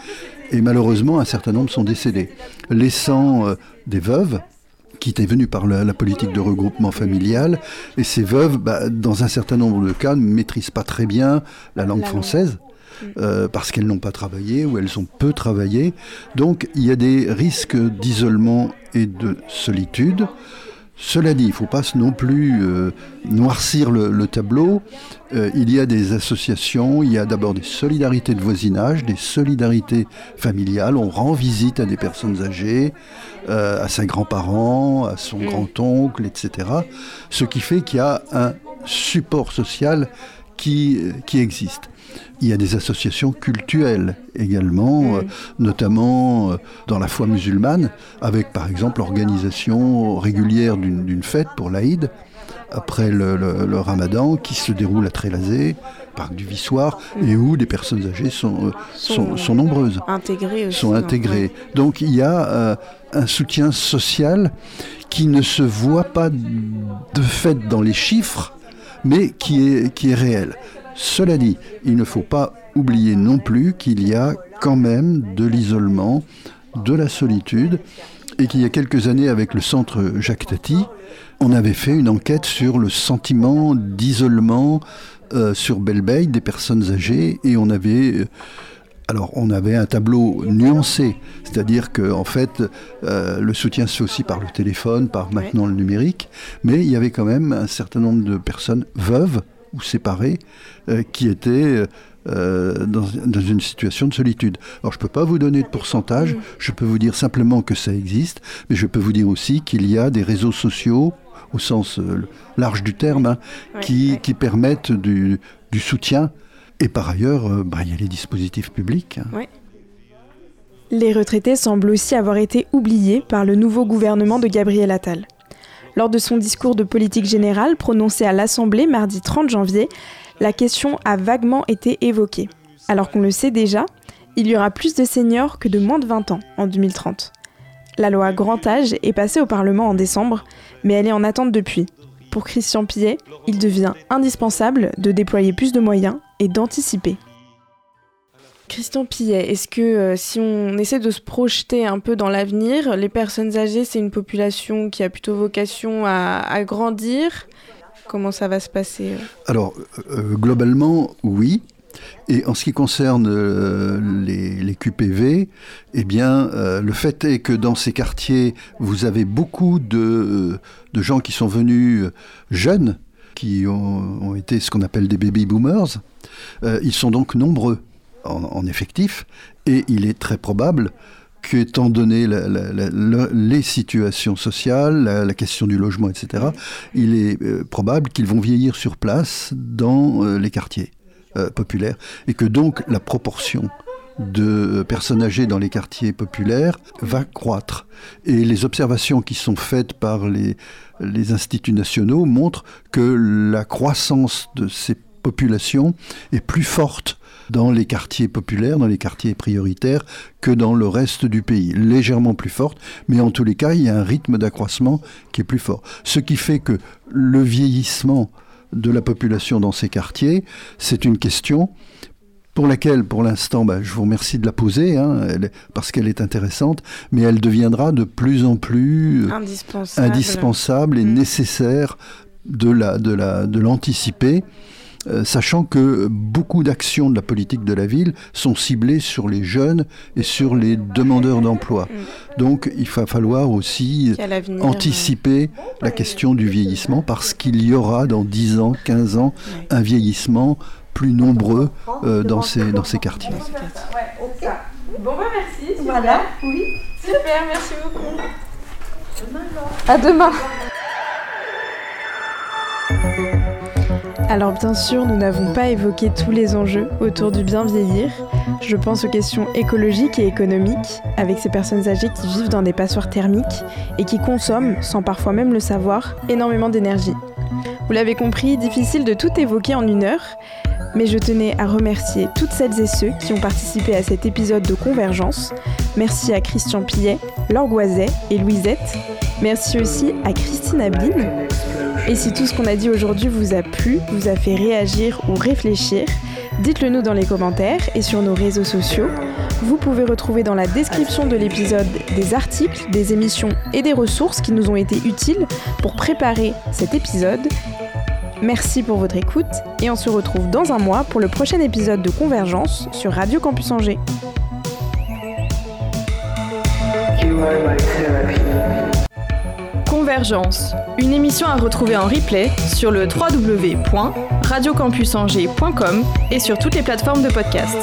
et malheureusement, un certain nombre sont décédés, laissant euh, des veuves qui étaient venues par la, politique de regroupement familial. Et ces veuves, bah, dans un certain nombre de cas, ne maîtrisent pas très bien la langue française. Euh, parce qu'elles n'ont pas travaillé ou elles ont peu travaillé. Donc il y a des risques d'isolement et de solitude. Cela dit, il ne faut pas non plus euh, noircir le, tableau. Euh, il y a des associations, il y a d'abord des solidarités de voisinage, des solidarités familiales. On rend visite à des personnes âgées, euh, à ses grands-parents, à son mm. grand-oncle, etc. Ce qui fait qu'il y a un support social qui, qui existe. Il y a des associations cultuelles également, mm. euh, notamment euh, dans la foi musulmane, avec par exemple l'organisation régulière d'une fête pour l'Aïd, après le, ramadan, qui se déroule à Trélazé, parc du Vissoir, mm. et où des personnes âgées sont, euh, sont, nombreuses. Intégrées Sont intégrées. Donc il y a un soutien social qui ne se voit pas de fait dans les chiffres, mais qui est, qui est réel. Cela dit, il ne faut pas oublier non plus qu'il y a quand même de l'isolement, de la solitude, et qu'il y a quelques années avec le centre Jacques Tati, on avait fait une enquête sur le sentiment d'isolement euh, sur Belleveille des personnes âgées, et on avait... Euh, alors, on avait un tableau nuancé, c'est-à-dire que en fait, euh, le soutien se fait aussi par le téléphone, par maintenant le numérique, mais il y avait quand même un certain nombre de personnes veuves ou séparés euh, qui étaient euh, dans, une situation de solitude. Alors je ne peux pas vous donner de pourcentage, mm. je peux vous dire simplement que ça existe, mais je peux vous dire aussi qu'il y a des réseaux sociaux, au sens euh, large du terme, hein, qui, qui, permettent du, du, soutien. Et par ailleurs, bah, il y a les dispositifs publics. Hein. Les retraités semblent aussi avoir été oubliés par le nouveau gouvernement de Gabriel Attal. Lors de son discours de politique générale prononcé à l'Assemblée mardi 30 janvier, la question a vaguement été évoquée. Alors qu'on le sait déjà, il y aura plus de seniors que de moins de 20 ans en 2030. La loi grand âge est passée au Parlement en décembre, mais elle est en attente depuis. Pour Christian Pillet, il devient indispensable de déployer plus de moyens et d'anticiper. Christian Pillet, est-ce que euh, si on essaie de se projeter un peu dans l'avenir, les personnes âgées, c'est une population qui a plutôt vocation à, grandir? Comment ça va se passer euh? Alors, euh, globalement, oui. Et en ce qui concerne les, QPV, eh bien, le fait est que dans ces quartiers, vous avez beaucoup de, gens qui sont venus jeunes, qui ont, ont été ce qu'on appelle des baby boomers. ils sont donc nombreux en, effectif, et il est très probable qu'étant donné les situations sociales, la, question du logement, etc., il est euh, probable qu'ils vont vieillir sur place dans euh, les quartiers euh, populaires, et que donc la proportion de personnes âgées dans les quartiers populaires va croître. Et les observations qui sont faites par les, les instituts nationaux montrent que la croissance de ces populations est plus forte dans les quartiers populaires, dans les quartiers prioritaires, que dans le reste du pays. Légèrement plus forte, mais en tous les cas, il y a un rythme d'accroissement qui est plus fort. Ce qui fait que le vieillissement de la population dans ces quartiers, c'est une question pour laquelle, pour l'instant, bah, je vous remercie de la poser, hein, parce qu'elle est intéressante, mais elle deviendra de plus en plus indispensable, et mm. nécessaire de l'anticiper. De euh, sachant que beaucoup d'actions de la politique de la ville sont ciblées sur les jeunes et sur les demandeurs d'emploi. Donc il va falloir aussi anticiper la question du vieillissement parce qu'il y aura dans 10 ans, 15 ans, un vieillissement plus nombreux euh, dans, ces, dans ces quartiers. Bon bah merci. Voilà, oui. Super, merci beaucoup. À demain. Alors bien sûr, nous n'avons pas évoqué tous les enjeux autour du bien vieillir. Je pense aux questions écologiques et économiques, avec ces personnes âgées qui vivent dans des passoires thermiques et qui consomment, sans parfois même le savoir, énormément d'énergie. Vous l'avez compris, difficile de tout évoquer en une heure, mais je tenais à remercier toutes celles et ceux qui ont participé à cet épisode de Convergence. Merci à Christian Pillet, Laure et Louisette. Merci aussi à Christine Abline. Et si tout ce qu'on a dit aujourd'hui vous a plu, vous a fait réagir ou réfléchir, dites-le nous dans les commentaires et sur nos réseaux sociaux. Vous pouvez retrouver dans la description de l'épisode des articles, des émissions et des ressources qui nous ont été utiles pour préparer cet épisode. Merci pour votre écoute et on se retrouve dans un mois pour le prochain épisode de Convergence sur Radio Campus Angers. Une émission à retrouver en replay sur le www.radiocampusangers.com et sur toutes les plateformes de podcast.